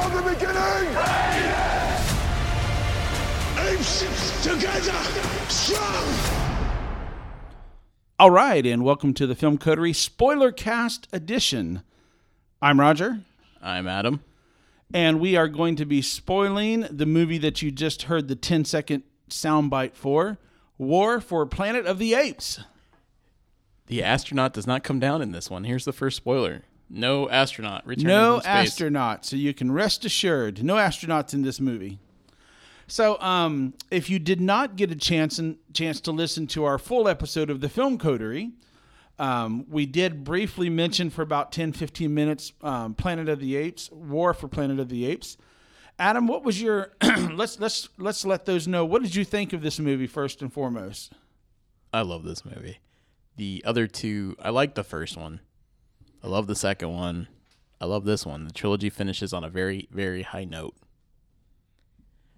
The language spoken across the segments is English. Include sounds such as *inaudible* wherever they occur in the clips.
are the beginning! Apes together, strong! All right, and welcome to the Film Coterie Spoiler Cast Edition. I'm Roger, I'm Adam. and we are going to be spoiling the movie that you just heard the 10 second soundbite for War for Planet of the Apes. The astronaut does not come down in this one. Here's the first spoiler. No astronaut returning No astronaut, so you can rest assured, no astronauts in this movie. So, um, if you did not get a chance and chance to listen to our full episode of the Film Coterie, um, we did briefly mention for about 10, 15 minutes um, Planet of the Apes, War for Planet of the Apes. Adam, what was your *clears throat* let's let's let's let those know. What did you think of this movie first and foremost? I love this movie. The other two, I like the first one. I love the second one. I love this one. The trilogy finishes on a very, very high note.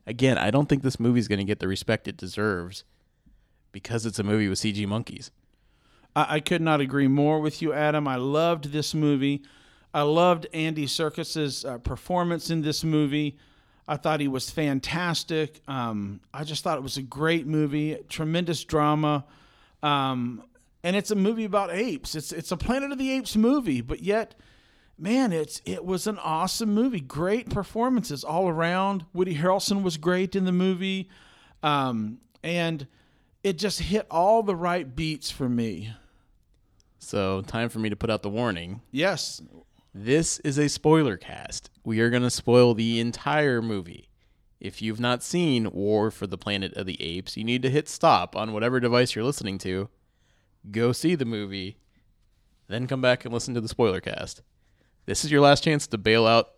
Again, I don't think this movie's going to get the respect it deserves because it's a movie with CG monkeys. I, I could not agree more with you, Adam. I loved this movie. I loved Andy Serkis's uh, performance in this movie. I thought he was fantastic. Um, I just thought it was a great movie, tremendous drama, um, and it's a movie about apes. It's it's a Planet of the Apes movie, but yet, man, it's it was an awesome movie. Great performances all around. Woody Harrelson was great in the movie, um, and it just hit all the right beats for me. So, time for me to put out the warning. Yes, This is a spoiler cast. We are going to spoil the entire movie. If you've not seen War for the Planet of the Apes, you need to hit stop on whatever device you're listening to. Go see the movie, then come back and listen to the spoiler cast. This is your last chance to bail out,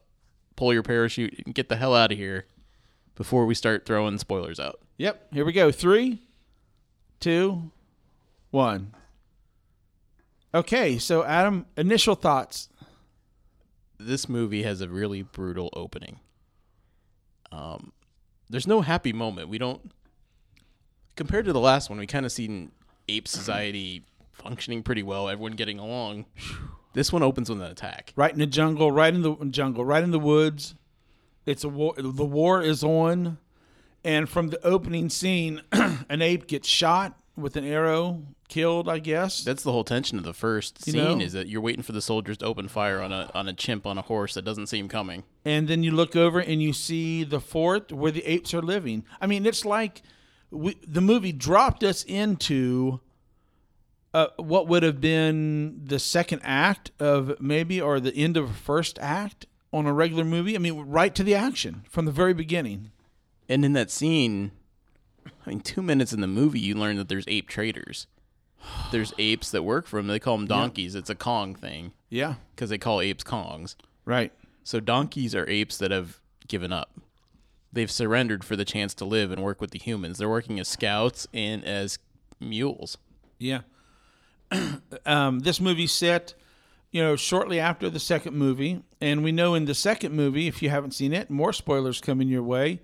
pull your parachute, and get the hell out of here before we start throwing spoilers out. Yep. Here we go. Three, two, one. Okay. So, Adam, initial thoughts. this movie has a really brutal opening. Um, there's no happy moment. We don't compared to the last one. We kind of seen ape mm-hmm. society functioning pretty well, everyone getting along. This one opens with an attack. Right in the jungle. Right in the jungle. Right in the woods. It's a war. The war is on, and from the opening scene, *clears throat* an ape gets shot with an arrow, killed. I guess. That's the whole tension of the first You scene know- is that you're waiting for the soldiers to open fire on a on a chimp on a horse that doesn't see him coming. and then you look over and you see the fort where the apes are living. I mean, it's like we, the movie dropped us into uh, what would have been the second act of maybe or the end of a first act on a regular movie. I mean, right to the action from the very beginning. And in that scene, I mean, two minutes in the movie, you learn that there's ape traders. There's apes that work for them. They call them donkeys. It's a Kong thing Yeah, because they call apes Kongs. right. So donkeys are apes that have given up. They've surrendered for the chance to live and work with the humans. They're working as scouts and as mules. Yeah. *clears throat* um, this movie set, you know, shortly after the second movie, and we know in the second movie, if you haven't seen it, more spoilers coming your way.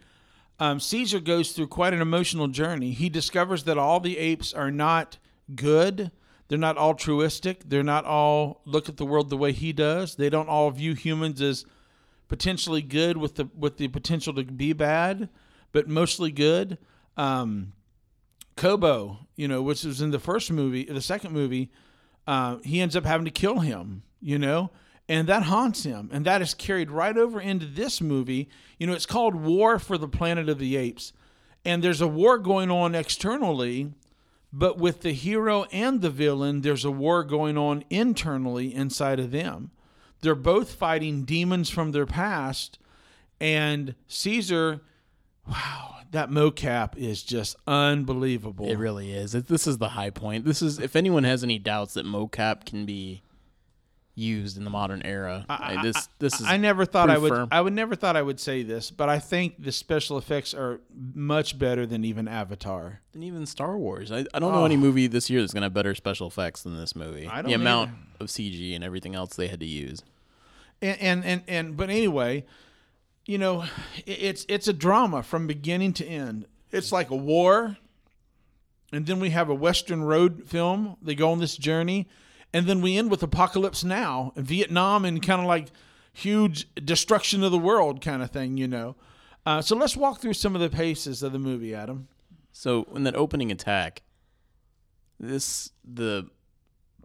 Um, Caesar goes through quite an emotional journey. He discovers that all the apes are not good. They're not altruistic. They're not all look at the world the way he does. They don't all view humans as potentially good with the with the potential to be bad, but mostly good. Um, Koba, you know, which was in the first movie, the second movie, uh, he ends up having to kill him, you know, and that haunts him. And that is carried right over into this movie. You know, it's called War for the Planet of the Apes. And there's a war going on externally, but with the hero and the villain, there's a war going on internally inside of them. They're both fighting demons from their past. And Caesar, wow, that mocap is just unbelievable. It really is. This is the high point. This is if anyone has any doubts that mocap can be used in the modern era. I, this this is I never thought I would. firm. I would never thought I would say this, but I think the special effects are much better than even Avatar. and even Star Wars. I, I don't know ah. any movie this year that's gonna have better special effects than this movie. I the don't amount either. of CG and everything else they had to use. and and and, and but anyway, you know, it- it's it's a drama from beginning to end. It's like a war, and then we have a Western road film. They go on this journey, and then we end with Apocalypse Now, Vietnam, and kind of like huge destruction of the world kind of thing, you know. Uh, so let's walk through some of the paces of the movie, Adam. So in that opening attack, this the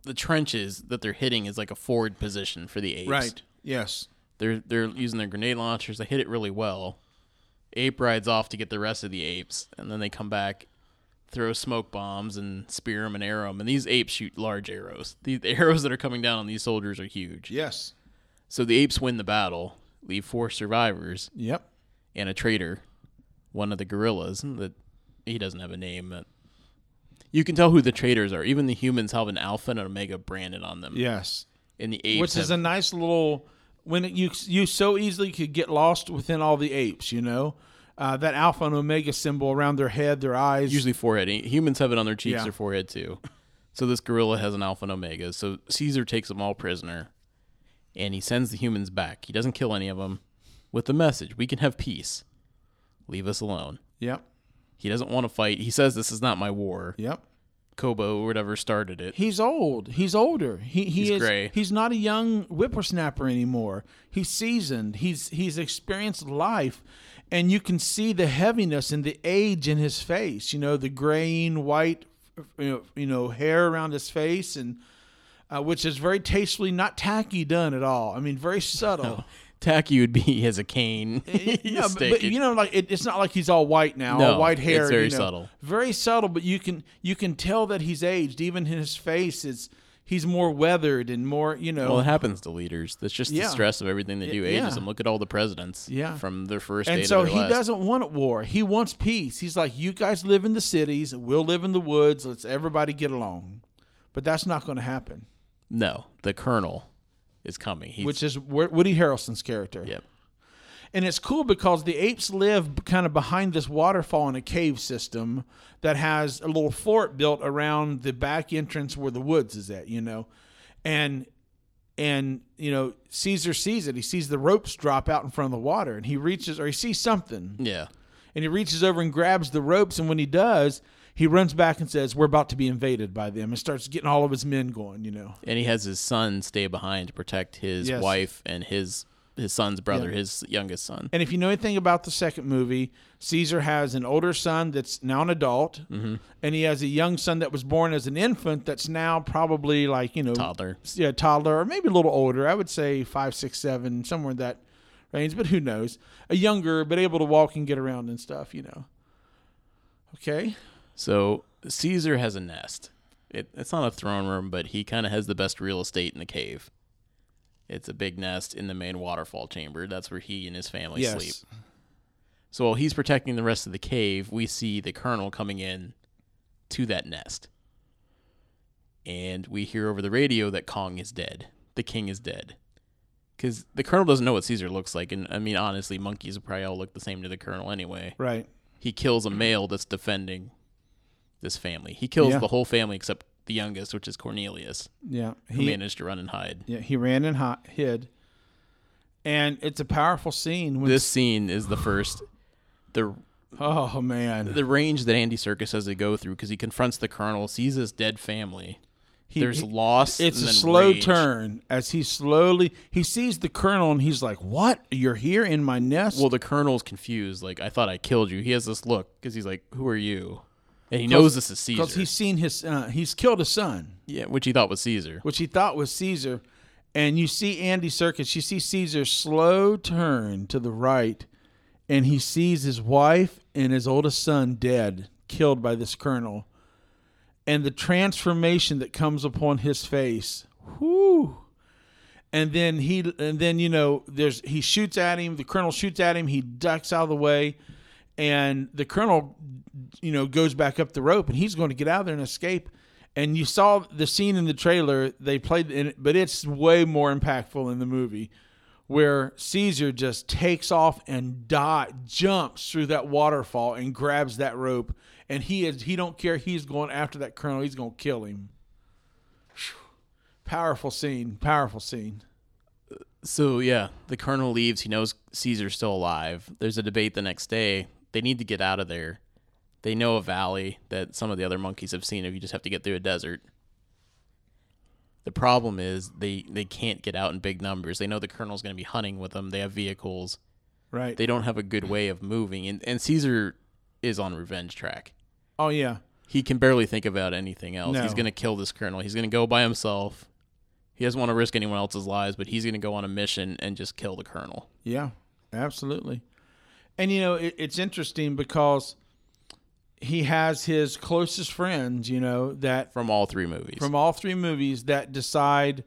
the trenches that they're hitting is like a forward position for the apes. Right. Yes. They're they're using their grenade launchers. They hit it really well. Ape rides off to get the rest of the apes, and then they come back, throw smoke bombs and spear them and arrow them. And these apes shoot large arrows. The, the arrows that are coming down on these soldiers are huge. Yes. So the apes win the battle, leave four survivors Yep. and a traitor, one of the gorillas that he doesn't have a name. But you can tell who the traitors are. Even the humans have an alpha and an omega branded on them. Yes. And the apes Which is a nice little when it, you you so easily could get lost within all the apes, you know. Uh, that alpha and omega symbol around their head, their eyes. usually forehead. Humans have it on their cheeks Yeah. or forehead too. So this gorilla has an alpha and omega. So Caesar takes them all prisoner, and he sends the humans back. He doesn't kill any of them, with the message: "We can have peace. Leave us alone." Yep. He doesn't want to fight. He says, "This is not my war." Yep. Koba or whatever started it. He's old. He's older. He he He's is gray. he's not a young whippersnapper anymore. He's seasoned. He's he's experienced life and you can see the heaviness and the age in his face, you know, the graying white you know, you know hair around his face and uh, which is very tastefully not tacky done at all. I mean, very subtle. *laughs* Tacky would be *laughs* he has a cane. *laughs* no, but, but you know, like it, it's not like he's all white now, No, all white hair. it's very you know. subtle. very subtle. But you can you can tell that he's aged. Even his face, is he's more weathered and more, you know. well, it happens to leaders. That's just Yeah. the stress of everything they do yeah. them. Look at all the presidents. Yeah. From their first and so he last. doesn't want war. He wants peace. He's like, you guys live in the cities, we'll live in the woods. Let's everybody get along. But that's not going to happen. No, the colonel is coming. He's, Which is Woody Harrelson's character. yep. And it's cool because the apes live kind of behind this waterfall in a cave system that has a little fort built around the back entrance where the woods is at, you know. And and you know, Caesar sees it. He sees the ropes drop out in front of the water and he reaches or he sees something Yeah. and he reaches over and grabs the ropes and when he does, he runs back and says, "We're about to be invaded by them." and starts getting all of his men going, you know. And he has his son stay behind to protect his Yes. wife and his his son's brother, Yeah. his youngest son. And if you know anything about the second movie, Caesar has an older son that's now an adult, Mm-hmm. and he has a young son that was born as an infant that's now probably like you know Toddler. yeah, toddler, or maybe a little older. I would say five, six, seven, somewhere in that range, but who knows? A younger, but able to walk and get around and stuff, you know. Okay, So Caesar has a nest. It, it's not a throne room, but he kind of has the best real estate in the cave. It's a big nest in the main waterfall chamber. That's where he and his family yes, sleep. So while he's protecting the rest of the cave, we see the colonel coming in to that nest. And we hear over the radio that Kong is dead. The king is dead. Because the colonel doesn't know what Caesar looks like. And I mean, honestly, monkeys probably all look the same to the colonel anyway. right, He kills a male that's defending this family. He kills Yeah. the whole family except the youngest, which is Cornelius, yeah. who He, managed to run and hide. yeah, he ran and hi- hid, and it's a powerful scene. When This scene is the first. The oh man, the range that Andy Serkis has to go through because he confronts the colonel, sees his dead family. He- There's he- loss. It's a slow rage. turn as he slowly he sees the colonel and he's like, "What? You're here in my nest?" Well, the colonel's confused. Like I thought I killed you. He has this look because he's like, "Who are you?" And he knows this is Caesar. because he's seen his uh, he's killed his son, yeah, which he thought was Caesar. which he thought was Caesar, and you see Andy Serkis. You see Caesar slow turn to the right, and he sees his wife and his oldest son dead, killed by this colonel, and the transformation that comes upon his face. Whoo! and then he and then you know there's he shoots at him the colonel shoots at him he ducks out of the way and the colonel you know goes back up the rope and he's going to get out of there and escape and you saw the scene in the trailer they played in it but it's way more impactful in the movie where Caesar just takes off and die, jumps through that waterfall and grabs that rope and he is he don't care he's going after that colonel he's going to kill him powerful scene powerful scene So yeah, the colonel leaves. He knows Caesar's still alive. There's a debate the next day. They need to get out of there. They know a valley that some of the other monkeys have seen if you just have to get through a desert. The problem is they they can't get out in big numbers. They know the colonel's going to be hunting with them. They have vehicles. Right. They don't have a good way of moving, and and Caesar is on revenge track. oh yeah. He can barely think about anything else. No. He's going to kill this colonel. He's going to go by himself. He doesn't want to risk anyone else's lives, but he's going to go on a mission and just kill the colonel. Yeah, absolutely. And you know, it, it's interesting because he has his closest friends, you know, that From all three movies. from all three movies that decide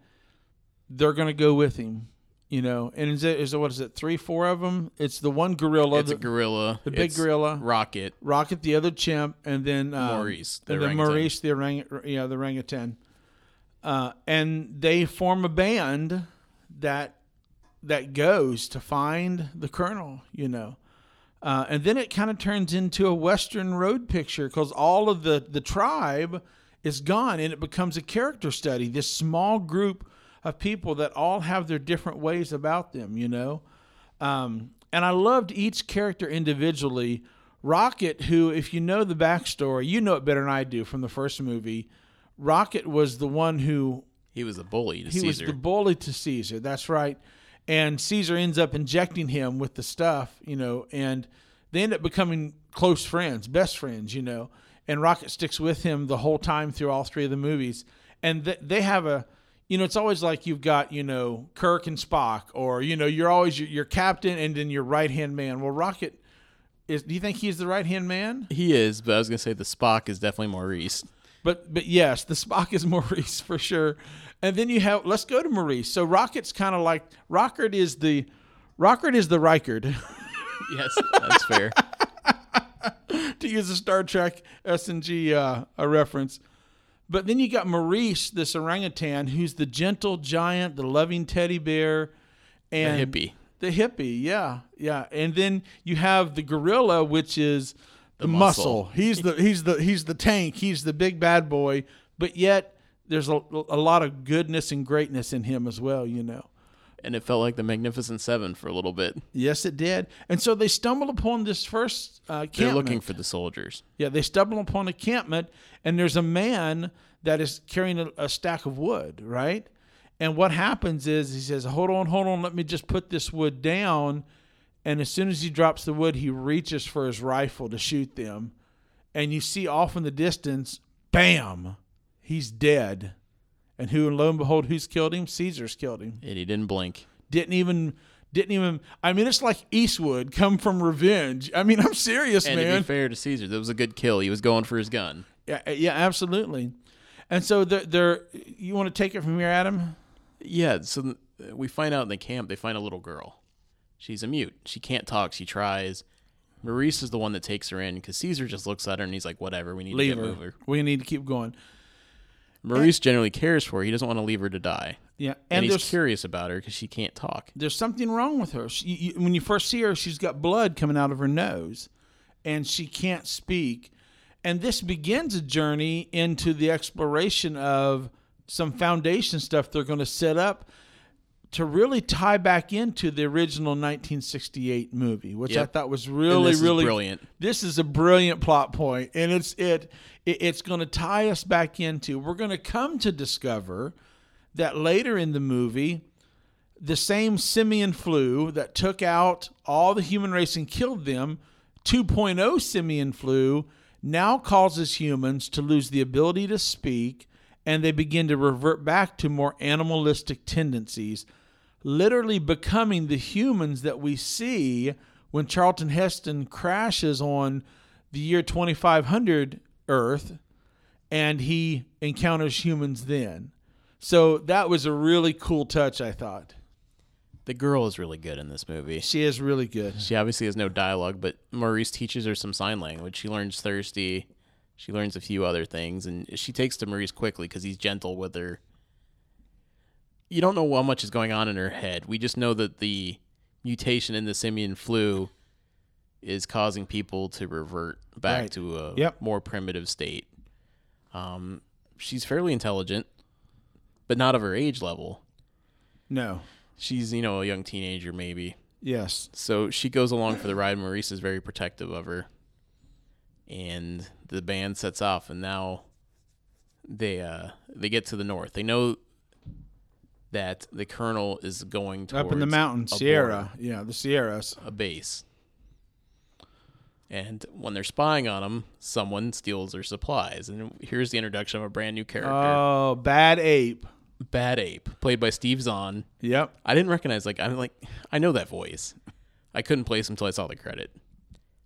they're going to go with him, you know. And is it is it what is it? Three, four of them. It's the one gorilla, it's the, a gorilla. the big it's gorilla. Rocket. Rocket, the other chimp, and then um, Maurice, the and then. Maurice, the orang, yeah, the orangutan. Uh, and they form a band that that goes to find the colonel, you know. Uh, and then it kind of turns into a Western road picture because all of the, the tribe is gone and it becomes a character study. This small group of people that all have their different ways about them, you know. Um, and I loved each character individually. Rocket, who, if you know the backstory, you know it better than I do from the first movie. Rocket was the one who He was a bully to Caesar. he was the bully to Caesar. That's right. And Caesar ends up injecting him with the stuff, you know, and they end up becoming close friends, best friends, you know. And Rocket sticks with him the whole time through all three of the movies. And th- they have a, you know, it's always like you've got, you know, Kirk and Spock, or you know, you're always your, your captain and then your right hand man. Well, Rocket is. Do you think he's the right hand man? he is, but I was going to say the Spock is definitely Maurice. But but yes, the Spock is *laughs* Maurice for sure. And then you have let's go to Maurice. So Rocket's kind of like Rockert is the Rockert is the Reichard *laughs* Yes, that's fair. *laughs* to use a Star Trek S and G uh, a reference. But then you got Maurice, this orangutan, who's the gentle giant, the loving teddy bear, and the hippie. The hippie, yeah, yeah. And then you have the gorilla, which is the, muscle. muscle. He's the he's the he's the tank. He's the big bad boy. But yet there's a, a lot of goodness and greatness in him as well. You know. And it felt like the Magnificent Seven for a little bit. Yes, it did. And so they stumble upon this first uh, They're looking for the soldiers. Yeah, they stumble upon a campment, and there's a man that is carrying a, a stack of wood, right? And what happens is he says, Hold on, hold on, let me just put this wood down. And as soon as he drops the wood, he reaches for his rifle to shoot them. And you see off in the distance, bam, he's dead. And who, lo and behold, who's killed him? Caesar's killed him And he didn't blink. didn't even didn't even I mean it's like Eastwood come from revenge. I mean I'm serious, And to be fair to Caesar, that was a good kill. He was going for his gun. yeah, uh, yeah, absolutely. And so they're, they're you want to take it from here, Adam? Yeah, so we find out in the camp they find a little girl. She's a mute. She can't talk. She tries. Maurice is the one that takes her in because Caesar just looks at her and he's like, "Whatever, we need Leave to get move her." We need to keep going. Maurice generally cares for her. He doesn't want to leave her to die, Yeah, and, and, he's curious about her because she can't talk. there's something wrong with her. She, you, when you first see her, she's got blood coming out of her nose, and she can't speak. And this begins a journey into the exploration of some foundation stuff they're going to set up to really tie back into the original 1968 movie, which I thought was really, really brilliant. This is a brilliant plot point, and it's it, it it's going to tie us back into. We're going to come to discover that later in the movie, the same simian flu that took out all the human race and killed them, 2.0 simian flu, now causes humans to lose the ability to speak and they begin to revert back to more animalistic tendencies, literally becoming the humans that we see when Charlton Heston crashes on the year 2500 Earth and he encounters humans then. So that was a really cool touch, I thought. The girl is really good in this movie. She is really good. She obviously has no dialogue, but Maurice teaches her some sign language. She learns thirsty. She learns a few other things, and she takes to Maurice quickly because he's gentle with her. You don't know how much is going on in her head. We just know that the mutation in the simian flu is causing people to revert back Right. to a Yep. more primitive state. Um, she's fairly intelligent, but not of her age level. No. She's, you know, a young teenager maybe. Yes. So she goes along for the ride. Maurice is very protective of her, and the band sets off. And now they uh, they get to the north. They know that the colonel is going towards Up in the mountains, Sierra. border, Yeah, the Sierras. a base. And when they're spying on him, someone steals their supplies. And here's the introduction of a brand new character, Oh, bad ape. Bad Ape, played by Steve Zahn. Yep. I didn't recognize like I'm like I know that voice. I couldn't place him until I saw the credit.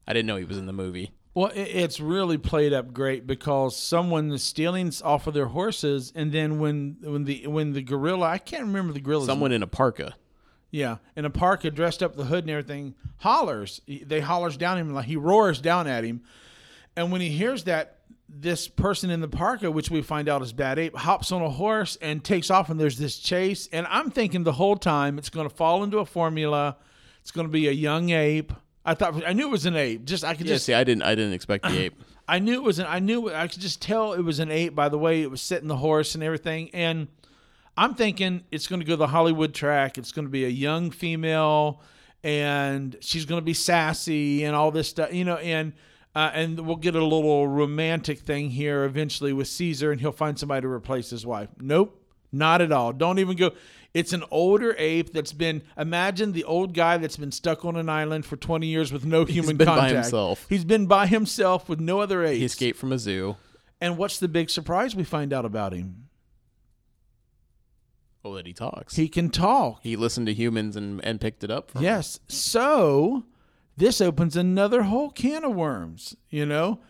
I didn't know he was in the movie. Well, it, it's really played up great because someone is stealing off of their horses, and then when when the when the gorilla, I can't remember the gorilla. Someone in a parka. yeah, in a parka, dressed up the hood and everything, hollers. They hollers down at him like he roars down at him, and when he hears that, this person in the parka, which we find out is Bad Ape, hops on a horse and takes off, and there's this chase. And I'm thinking the whole time it's going to fall into a formula. It's going to be a young ape. I thought I knew it was an ape. Just I could Yeah, just see, I didn't I didn't expect the *clears throat* ape. I knew it was an I knew I could just tell it was an ape by the way it was sitting the horse and everything. And I'm thinking it's going to go the Hollywood track. It's going to be a young female, and she's going to be sassy and all this stuff, you know. And uh, and we'll get a little romantic thing here eventually with Caesar, and he'll find somebody to replace his wife. Nope, not at all. Don't even go. It's an older ape that's been. Imagine the old guy that's been stuck on an island for 20 years with no human He's been by contact. himself. He's been by himself with no other apes. He escaped from a zoo. And what's the big surprise we find out about him? Oh, that he talks. He can talk. he listened to humans and, and picked it up. From Yes. So this opens another whole can of worms, you know?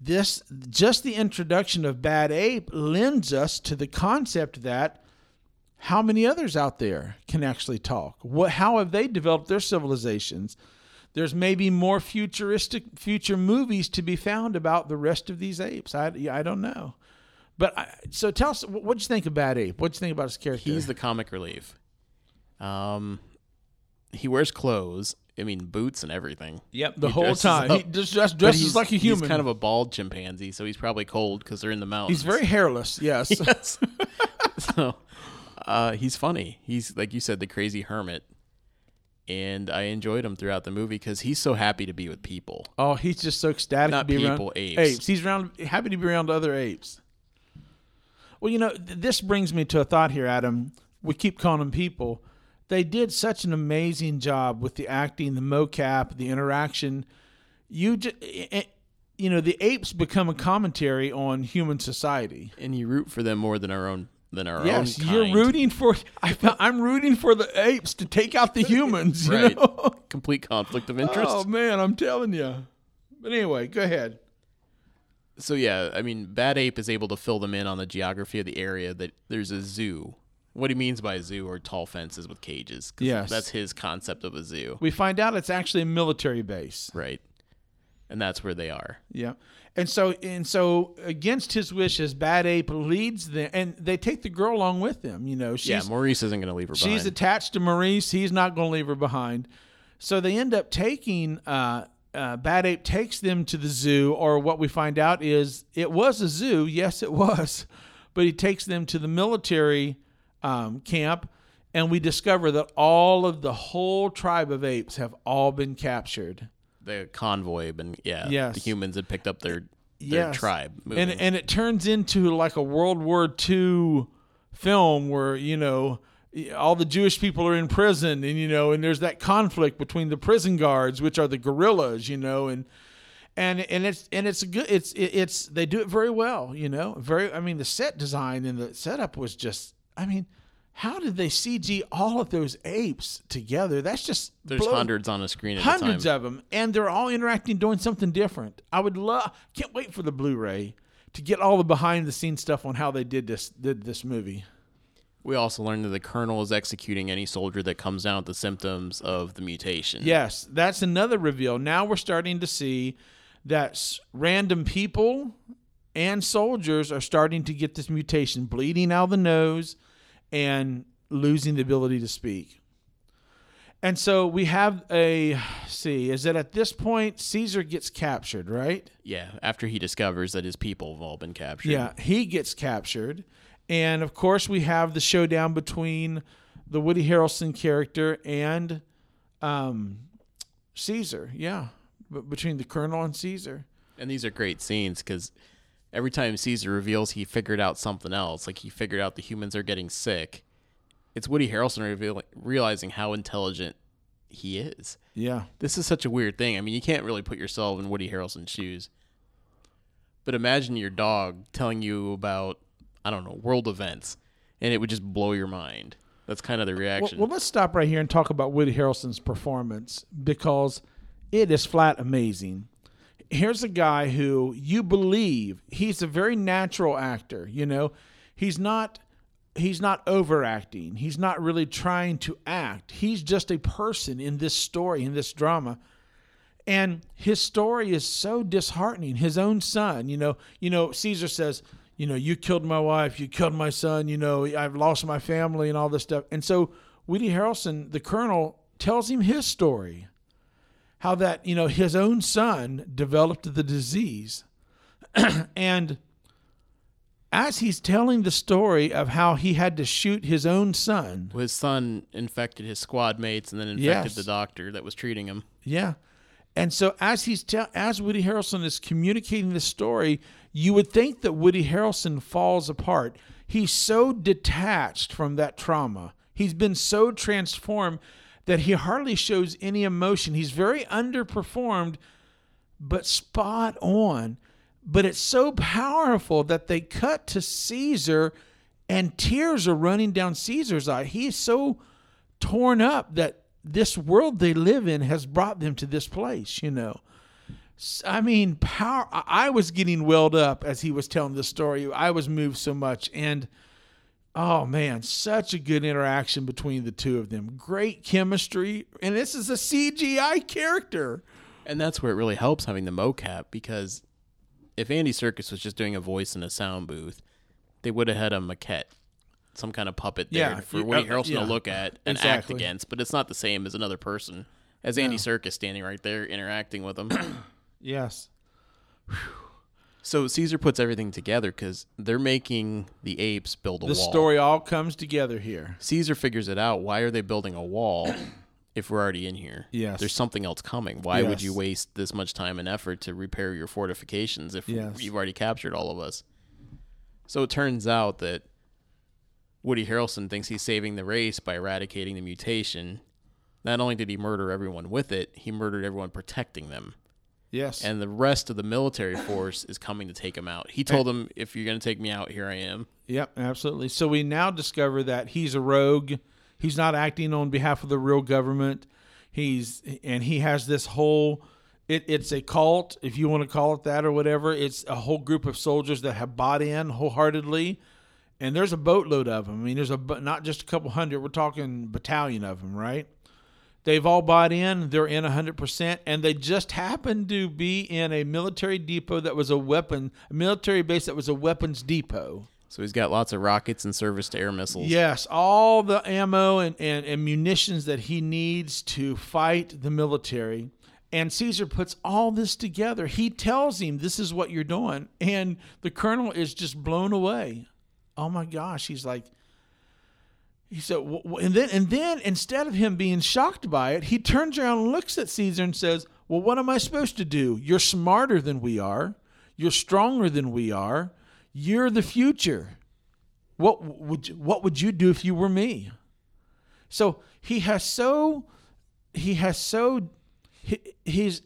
This just the introduction of Bad Ape lends us to the concept that how many others out there can actually talk? What how have they developed their civilizations? There's maybe more futuristic future movies to be found about the rest of these apes. I, I don't know. But I, so tell us what would you think of Bad Ape? What'd you think about his character? He's the comic relief. Um, he wears clothes. I mean, boots and everything. Yep, the He whole time. up. He just, just dresses he's- like a human. He's kind of a bald chimpanzee, so he's probably cold because they're in the mountains. He's very hairless. Yes. *laughs* yes. *laughs* so, uh, he's funny. He's like you said, the crazy hermit, and I enjoyed him throughout the movie because he's so happy to be with people. Oh, he's just so ecstatic Not to be people, around apes. He's around happy to be around other apes. Well, you know, th- this brings me to a thought here, Adam. We keep calling them people. They did such an amazing job with the acting, the mocap, the interaction. You just, you know, the apes become a commentary on human society. And you root for them more than our own than our Yes, own. you're rooting for. I, I'm rooting for the apes to take out the humans. You Right. know? *laughs* Complete conflict of interest. Oh man, I'm telling you. But anyway, go ahead. So yeah, I mean, Bad Ape is able to fill them in on the geography of the area. That there's a zoo. What he means by zoo are tall fences with cages. Yes. that's his concept of a zoo, We find out it's actually a military base. right? And that's where they are. Yeah. And so and so against his wishes, Bad Ape leads them and they take the girl along with them, you know. She's yeah, Maurice isn't going to leave her behind. she's attached to Maurice, he's not going to leave her behind. So they end up taking uh uh, Bad Ape takes them to the zoo, or what we find out is it was a zoo. Yes, it was, but he takes them to the military um, camp, and we discover that all of the whole tribe of apes have all been captured. The convoy, and yeah, Yes. the humans had picked up their their Yes. tribe. and moving. and it turns into like a World War II film where you know all the Jewish people are in prison, and you know, and there's that conflict between the prison guards, which are the gorillas, you know, and and and it's and it's a good it's it, it's they do it very well, you know, very. I mean, the set design and the setup was just, I mean. How did they CG all of those apes together? That's just There's hundreds on a screen at hundreds a of them, and they're all interacting, doing something different. I would love, can't wait for the Blu-ray to get all the behind-the-scenes stuff on how they did this did this movie. we also learned that the colonel is executing any soldier that comes down with the symptoms of the mutation. Yes, that's another reveal. Now we're starting to see that s- random people and soldiers are starting to get this mutation, bleeding out of the nose and losing the ability to speak. And so we have a see, is that at this point Caesar gets captured, right? yeah. After he discovers that his people have all been captured. Yeah, he gets captured. And of course, we have the showdown between the Woody Harrelson character and um, Caesar. Yeah, b- between the Colonel and Caesar. And these are great scenes because every time Caesar reveals he figured out something else, like he figured out the humans are getting sick, it's Woody Harrelson revealing, realizing how intelligent he is. Yeah. This is such a weird thing. I mean, you can't really put yourself in Woody Harrelson's shoes. But imagine your dog telling you about, I don't know, world events, and it would just blow your mind. That's kind of the Well, reaction. well, let's stop right here and talk about Woody Harrelson's performance because it is flat amazing. Here's a guy who you believe he's a very natural actor. You know, he's not he's not overacting. He's not really trying to act. He's just a person in this story in this drama. And his story is so disheartening. His own son, you know, you know, Caesar says, you know, you killed my wife, you killed my son, you know, I've lost my family and all this stuff. And so Woody Harrelson, the colonel, tells him his story. How that, you know, his own son developed the disease. *clears throat* and as he's telling the story of how he had to shoot his own son, his son infected his squad mates and then infected Yes. the doctor that was treating him. Yeah. And so as he's tell as Woody Harrelson is communicating the story, you would think that Woody Harrelson falls apart. He's so detached from that trauma. He's been so transformed that he hardly shows any emotion. He's very underperformed, but spot on. But it's so powerful that they cut to Caesar and tears are running down Caesar's eye. He's so torn up that this world they live in has brought them to this place, you know. I mean, power. I was getting welled up as he was telling the story. I was moved so much. And oh, man, such a good interaction between the two of them. Great chemistry. And this is a CGI character. And that's where it really helps having the mocap because if Andy Serkis was just doing a voice in a sound booth, they would have had a maquette, some kind of puppet there Yeah, for Woody uh, Harrelson yeah. to look at and act against. But it's not the same as another person, as Andy Serkis standing right there interacting with him. *clears throat* Yes. *clears throat* so Caesar puts everything together because they're making the apes build a wall. The wall. story all comes together here. Caesar figures it out. Why are they building a wall if we're already in here? Yes. There's something else coming. Why would you waste this much time and effort to repair your fortifications if Yes. you've already captured all of us? So it turns out that Woody Harrelson thinks he's saving the race by eradicating the mutation. Not only did he murder everyone with it, he murdered everyone protecting them. Yes. And the rest of the military force is coming to take him out. He told them, if you're going to take me out, here I am. Yep, absolutely. So we now discover that he's a rogue. He's not acting on behalf of the real government. He's and he has this whole it, it's a cult, if you want to call it that or whatever. It's a whole group of soldiers that have bought in wholeheartedly, and there's a boatload of them. I mean, there's a not just a couple hundred. We're talking battalion of them, right? They've all bought in. They're in 100%. And they just happened to be in a military depot that was a weapon, a military base that was a weapons depot. So he's got lots of rockets and service to air missiles. Yes, all the ammo and, and, and munitions that he needs to fight the military. And Caesar puts all this together. He tells him, This is what you're doing. And the colonel is just blown away. Oh my gosh. He's like, he said, "Wh- wh-" and then, and then instead of him being shocked by it, he turns around and looks at Caesar and says, Well, what am I supposed to do? You're smarter than we are. You're stronger than we are. You're the future. What would you, what would you do if you were me? So he has so he has so he, he's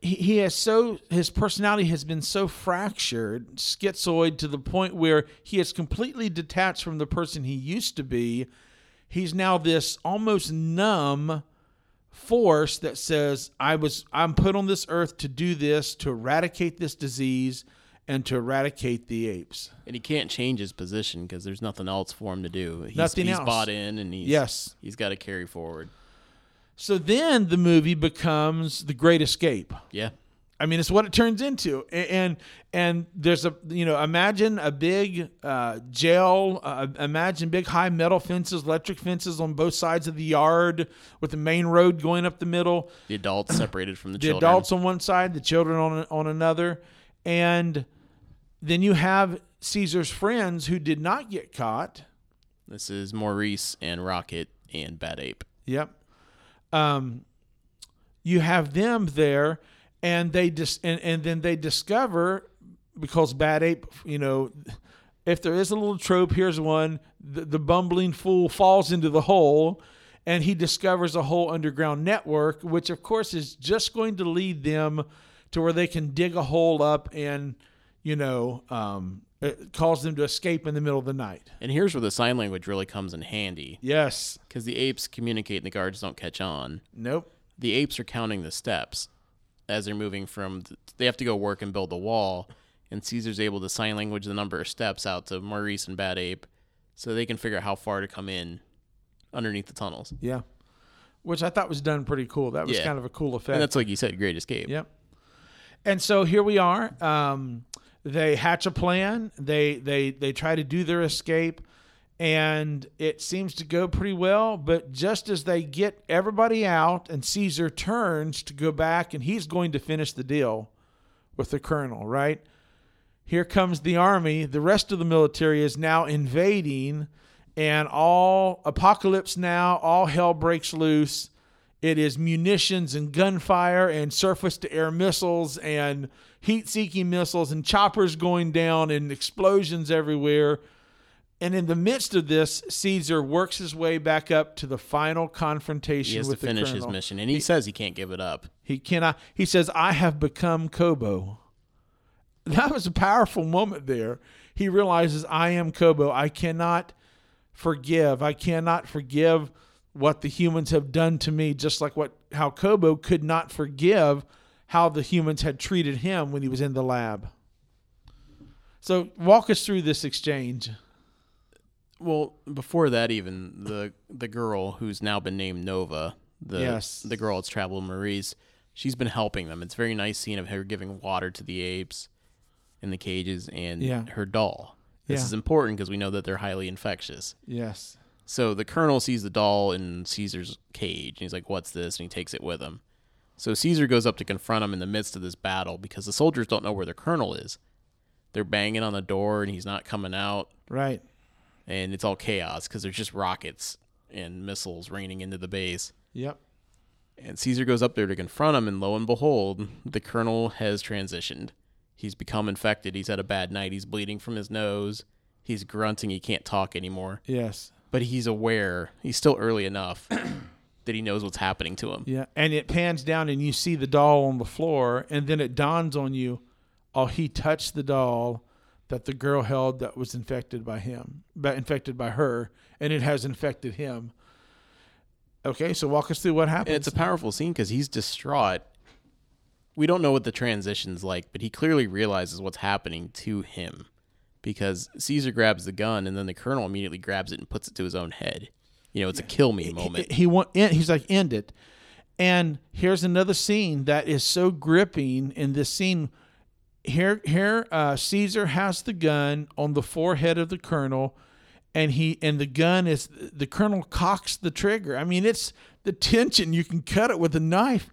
he, he has so his personality has been so fractured, schizoid to the point where he is completely detached from the person he used to be. He's now this almost numb force that says I was I'm put on this earth to do this, to eradicate this disease and to eradicate the apes. And he can't change his position because there's nothing else for him to do. He's, Nothing he's else. bought in and he's Yes. he's got to carry forward. So then the movie becomes The Great Escape. Yeah. I mean, it's what it turns into, and and there's a you know imagine a big uh, jail, uh, imagine big high metal fences, electric fences on both sides of the yard, with the main road going up the middle. The adults separated from the, The children. adults on one side, the children on on another, and then you have Caesar's friends who did not get caught. This is Maurice and Rocket and Bad Ape. Yep. Um, you have them there, and they dis- and, and then they discover because Bad Ape, you know, if there is a little trope, here's one: the, the bumbling fool falls into the hole, and he discovers a whole underground network, which of course is just going to lead them to where they can dig a hole up and, you know, um, it caused them to escape in the middle of the night. And here's where the sign language really comes in handy Yes. because the apes communicate and the guards don't catch on. Nope. The apes are counting the steps as they're moving from. th- they have to go work and build the wall, and Caesar's able to sign language the number of steps out to Maurice and Bad Ape, so they can figure out how far to come in underneath the tunnels. Yeah. Which I thought was done pretty cool. That was Yeah. kind of a cool effect. And that's like you said, Great Escape. Yep. And so here we are. Um, they hatch a plan. They they they try to do their escape, and it seems to go pretty well. But just as they get everybody out, and Caesar turns to go back, and he's going to finish the deal with the colonel. Right here comes the army. The rest of the military is now invading, and all apocalypse now. All hell breaks loose. It is munitions and gunfire and surface to air missiles and heat seeking missiles and choppers going down and explosions everywhere. And in the midst of this, Caesar works his way back up to the final confrontation He has to with the finish his mission, and he, says he can't give it up. He cannot. He says, "I have become Koba." That was a powerful moment there. He realizes, "I am Koba. I cannot forgive. I cannot forgive what the humans have done to me. Just like what how Koba could not forgive how the humans had treated him when he was in the lab." So, walk us through this exchange. Well, before that, even the the girl who's now been named Nova, the Yes. the girl that's traveled Maurice, she's been helping them. It's a very nice scene of her giving water to the apes in the cages and Yeah. her doll. This Yeah. is important because we know that they're highly infectious. Yes. So the colonel sees the doll in Caesar's cage, and he's like, "What's this?" And he takes it with him. So Caesar goes up to confront him in the midst of this battle because the soldiers don't know where their colonel is. They're banging on the door, and he's not coming out Right. and it's all chaos because there's just rockets and missiles raining into the base. Yep. And Caesar goes up there to confront him, and lo and behold, the colonel has transitioned. He's become infected. He's had a bad night. He's bleeding from his nose. He's grunting. He can't talk anymore. Yes. But he's aware. He's still early enough that he knows what's happening to him. Yeah, and it pans down and you see the doll on the floor, and then it dawns on you, oh, he touched the doll that the girl held that was infected by him, but infected by her, and it has infected him. Okay, so walk us through what happens. And it's a powerful scene because he's distraught. We don't know what the transition's like, but he clearly realizes what's happening to him because Caesar grabs the gun and then the colonel immediately grabs it and puts it to his own head. You know, it's a kill me moment. He, he want he's like end it, and here's another scene that is so gripping. In this scene, here here uh, Caesar has the gun on the forehead of the colonel, and he and the gun is the colonel cocks the trigger. I mean, it's the tension. You can cut it with a knife,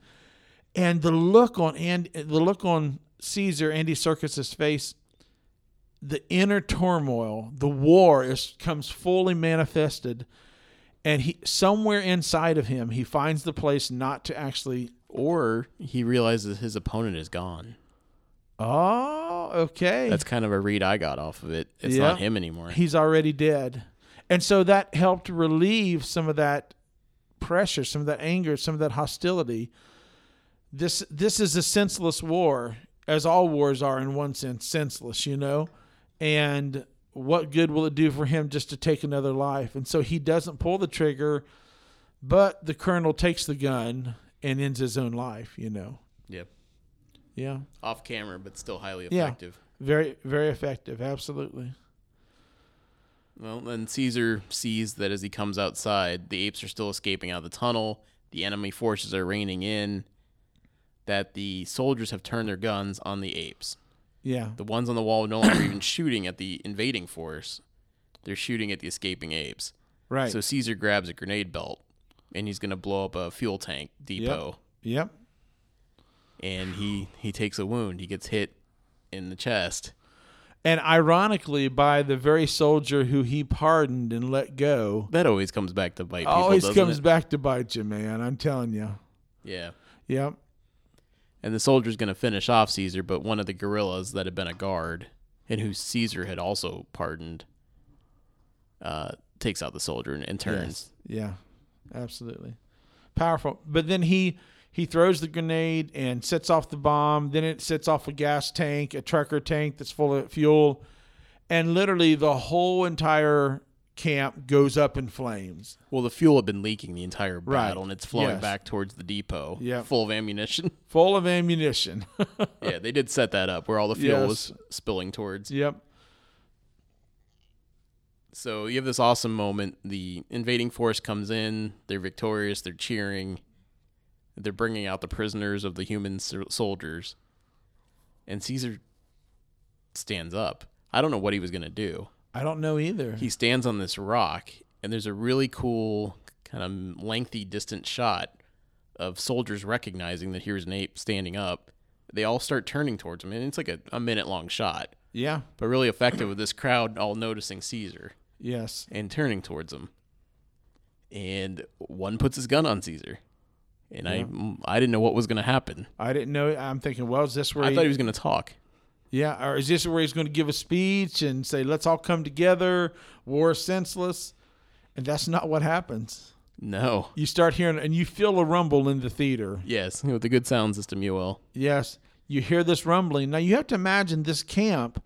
and the look on and the look on Caesar Andy Serkis's face. The inner turmoil, the war is comes fully manifested and he somewhere inside of him he finds the place not to actually Or he realizes his opponent is gone. oh okay That's kind of a read I got off of it. It's Yeah. not him anymore. he's already dead and so that helped relieve some of that pressure some of that anger some of that hostility this this is a senseless war as all wars are in one sense senseless you know and what good will it do for him just to take another life and so he doesn't pull the trigger but the colonel takes the gun and ends his own life you know Yep. yeah Off camera, but still highly effective. Yeah. very very effective absolutely Well, then Caesar sees that as he comes outside, the apes are still escaping out of the tunnel. The enemy forces are raining in. That the soldiers have turned their guns on the apes. Yeah The ones on the wall no longer even *coughs* shooting at the invading force. They're shooting at the escaping apes. right So Caesar grabs a grenade belt and he's going to blow up a fuel tank depot. yep And he, he takes a wound. He gets hit in the chest. and ironically by the very soldier who he pardoned and let go That always comes back to bite people. always comes it? back to bite you man i'm telling you Yeah. yep And the soldier's going to finish off Caesar, but one of the gorillas that had been a guard and who Caesar had also pardoned, uh, takes out the soldier and, and turns. Yeah, absolutely. Powerful. But then he he throws the grenade and sets off the bomb. Then it sets off a gas tank, a trucker tank that's full of fuel, and literally the whole entire camp goes up in flames. Well, the fuel had been leaking the entire Right. battle, and it's flowing Yes. back towards the depot, full of ammunition. *laughs* Full of ammunition. *laughs* yeah, they did set that up where all the fuel Yes. was spilling towards. yep. So you have this awesome moment. The invading force comes in. They're victorious. They're cheering. They're bringing out the prisoners of the human so- soldiers. And Caesar stands up. I don't know what he was going to do. I don't know either. He stands on this rock, and there's a really cool, kind of lengthy, distant shot of soldiers recognizing that here's an ape standing up. They all start turning towards him, and it's like a, a minute long shot, yeah. but really effective with this crowd all noticing Caesar Yes. and turning towards him. And one puts his gun on Caesar. And I I didn't know what was going to happen. I didn't know. I'm thinking, well, is this where I he, thought he was going to talk. Yeah, or is this where he's going to give a speech and say, "Let's all come together. War is senseless," and that's not what happens. No. You start hearing, and you feel a rumble in the theater. Yes, *laughs* with a good sound system, you will. Yes, you hear this rumbling. Now you have to imagine this camp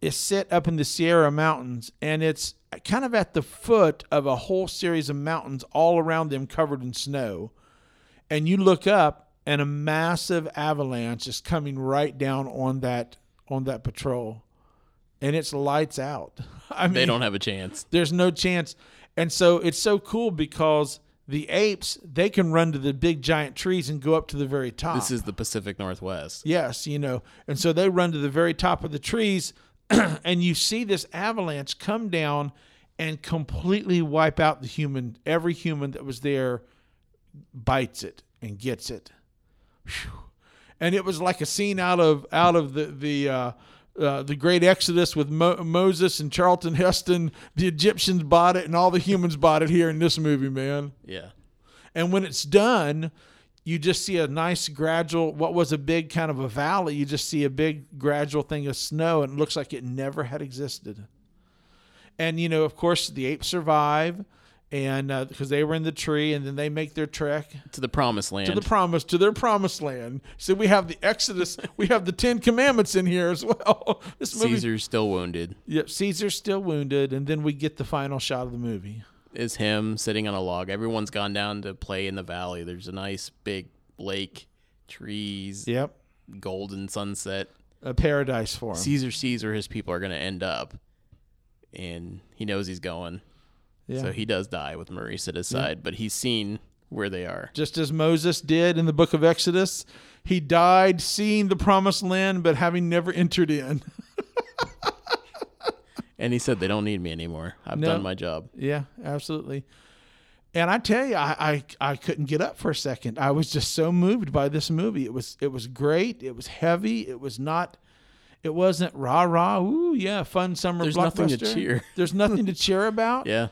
is set up in the Sierra Mountains, and it's kind of at the foot of a whole series of mountains, all around them covered in snow. And you look up, and a massive avalanche is coming right down on that on that patrol, and it's lights out. *laughs* I mean, They don't have a chance. there's no chance. And so it's so cool because the apes they can run to the big giant trees and go up to the very top. This is the Pacific Northwest. yes, you know. And so they run to the very top of the trees *clears throat* and you see this avalanche come down and completely wipe out the human every human that was there bites it and gets it. Phew. And it was like a scene out of out of the the uh, uh, the Great Exodus with Mo- Moses and Charlton Heston. The Egyptians bought it, and all the humans bought it here in this movie, man. Yeah. And when it's done, you just see a nice gradual. What was a big kind of a valley, you just see a big gradual thing of snow, and it looks like it never had existed. And you know, of course, the apes survive, and uh, because they were in the tree, and then they make their trek To the promised land. to the promise to their promised land. So we have the Exodus, *laughs* we have the Ten Commandments in here as well. *laughs* This movie, Caesar's still wounded. yep, Caesar's still wounded, and then we get the final shot of the movie. Is him sitting on a log. Everyone's gone down to play in the valley. There's a nice big lake, trees, Yep, golden sunset. a paradise for him. Caesar sees where his people are going to end up, and he knows he's going. Yeah. So he does die with Maurice at his side, but he's seen where they are. just as Moses did in the book of Exodus. He died seeing the promised land, but having never entered in. *laughs* And he said, They don't need me anymore. I've No. done my job. yeah, absolutely. And I tell you, I, I I couldn't get up for a second. I was just so moved by this movie. It was it was great. It was heavy. It was not. It wasn't rah rah. Ooh yeah, fun summer. There's nothing to blockbuster. cheer. There's nothing to cheer *laughs* about. Yeah.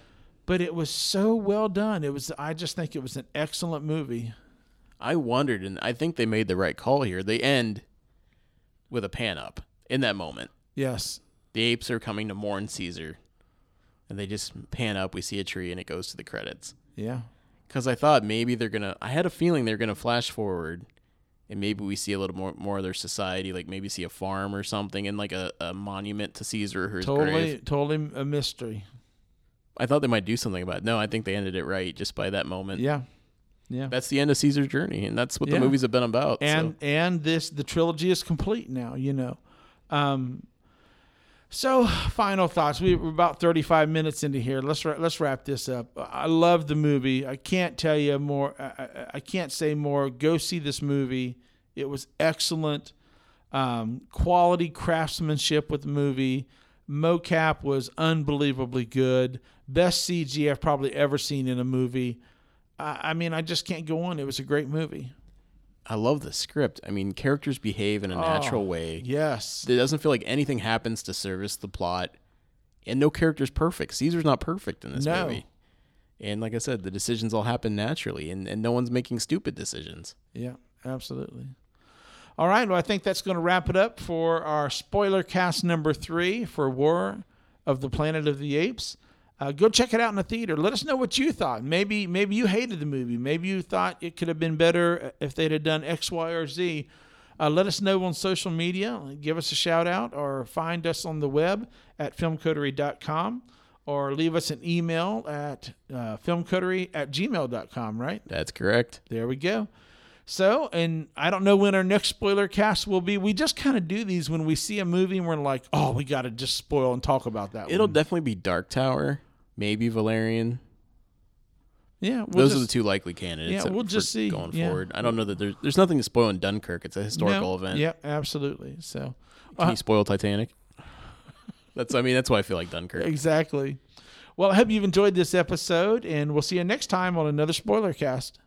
But it was so well done. It was. I just think it was an excellent movie. I wondered, and I think they made the right call here. They end with a pan up in that moment. Yes. The apes are coming to mourn Caesar, and they just pan up. We see a tree, and it goes to the credits. Yeah. Because I thought maybe they're gonna. I had a feeling they're gonna flash forward, and maybe we see a little more more of their society, like maybe see a farm or something, and like a, a monument to Caesar or his Totally. grave. Totally a mystery. I thought they might do something about it. No, I think they ended it right just by that moment. Yeah. Yeah. That's the end of Caesar's journey, and that's what Yeah. the movies have been about. and so. and this the trilogy is complete now you know um so final thoughts we, we're about 35 minutes into here let's let's wrap this up i love the movie i can't tell you more i, I, I can't say more go see this movie it was excellent um, quality craftsmanship with the movie mocap was unbelievably good best cg i've probably ever seen in a movie I, I mean i just can't go on it was a great movie I love the script. I mean, characters behave in a natural Oh, way. yes It doesn't feel like anything happens to service the plot, and no character's perfect. Caesar's not perfect in this No. movie. And like I said, the decisions all happen naturally, and, and no one's making stupid decisions. Yeah, absolutely. All right. Well, I think that's going to wrap it up for our spoiler cast number three for War of the Planet of the Apes. Uh, go check it out in the theater. Let us know what you thought. Maybe maybe you hated the movie. Maybe you thought it could have been better if they'd have done X, Y, or Z. Uh, let us know on social media. Give us a shout out or find us on the web at filmcoterie.com or leave us an email at uh, filmcoterie at gmail.com, right? That's correct. There we go. So, and I don't know when our next spoiler cast will be. We just kind of do these when we see a movie and we're like, oh, we got to just spoil and talk about that It'll one. definitely be Dark Tower, maybe Valerian. yeah, we'll Those are the two likely candidates. Yeah, we'll just see. going Yeah. forward. I don't know that there's there's nothing to spoil in Dunkirk. It's a historical No, event. Yeah, absolutely. So, Can Uh, you spoil Titanic? *laughs* That's I mean that's why I feel like Dunkirk. exactly. Well, I hope you've enjoyed this episode, and we'll see you next time on another spoiler cast.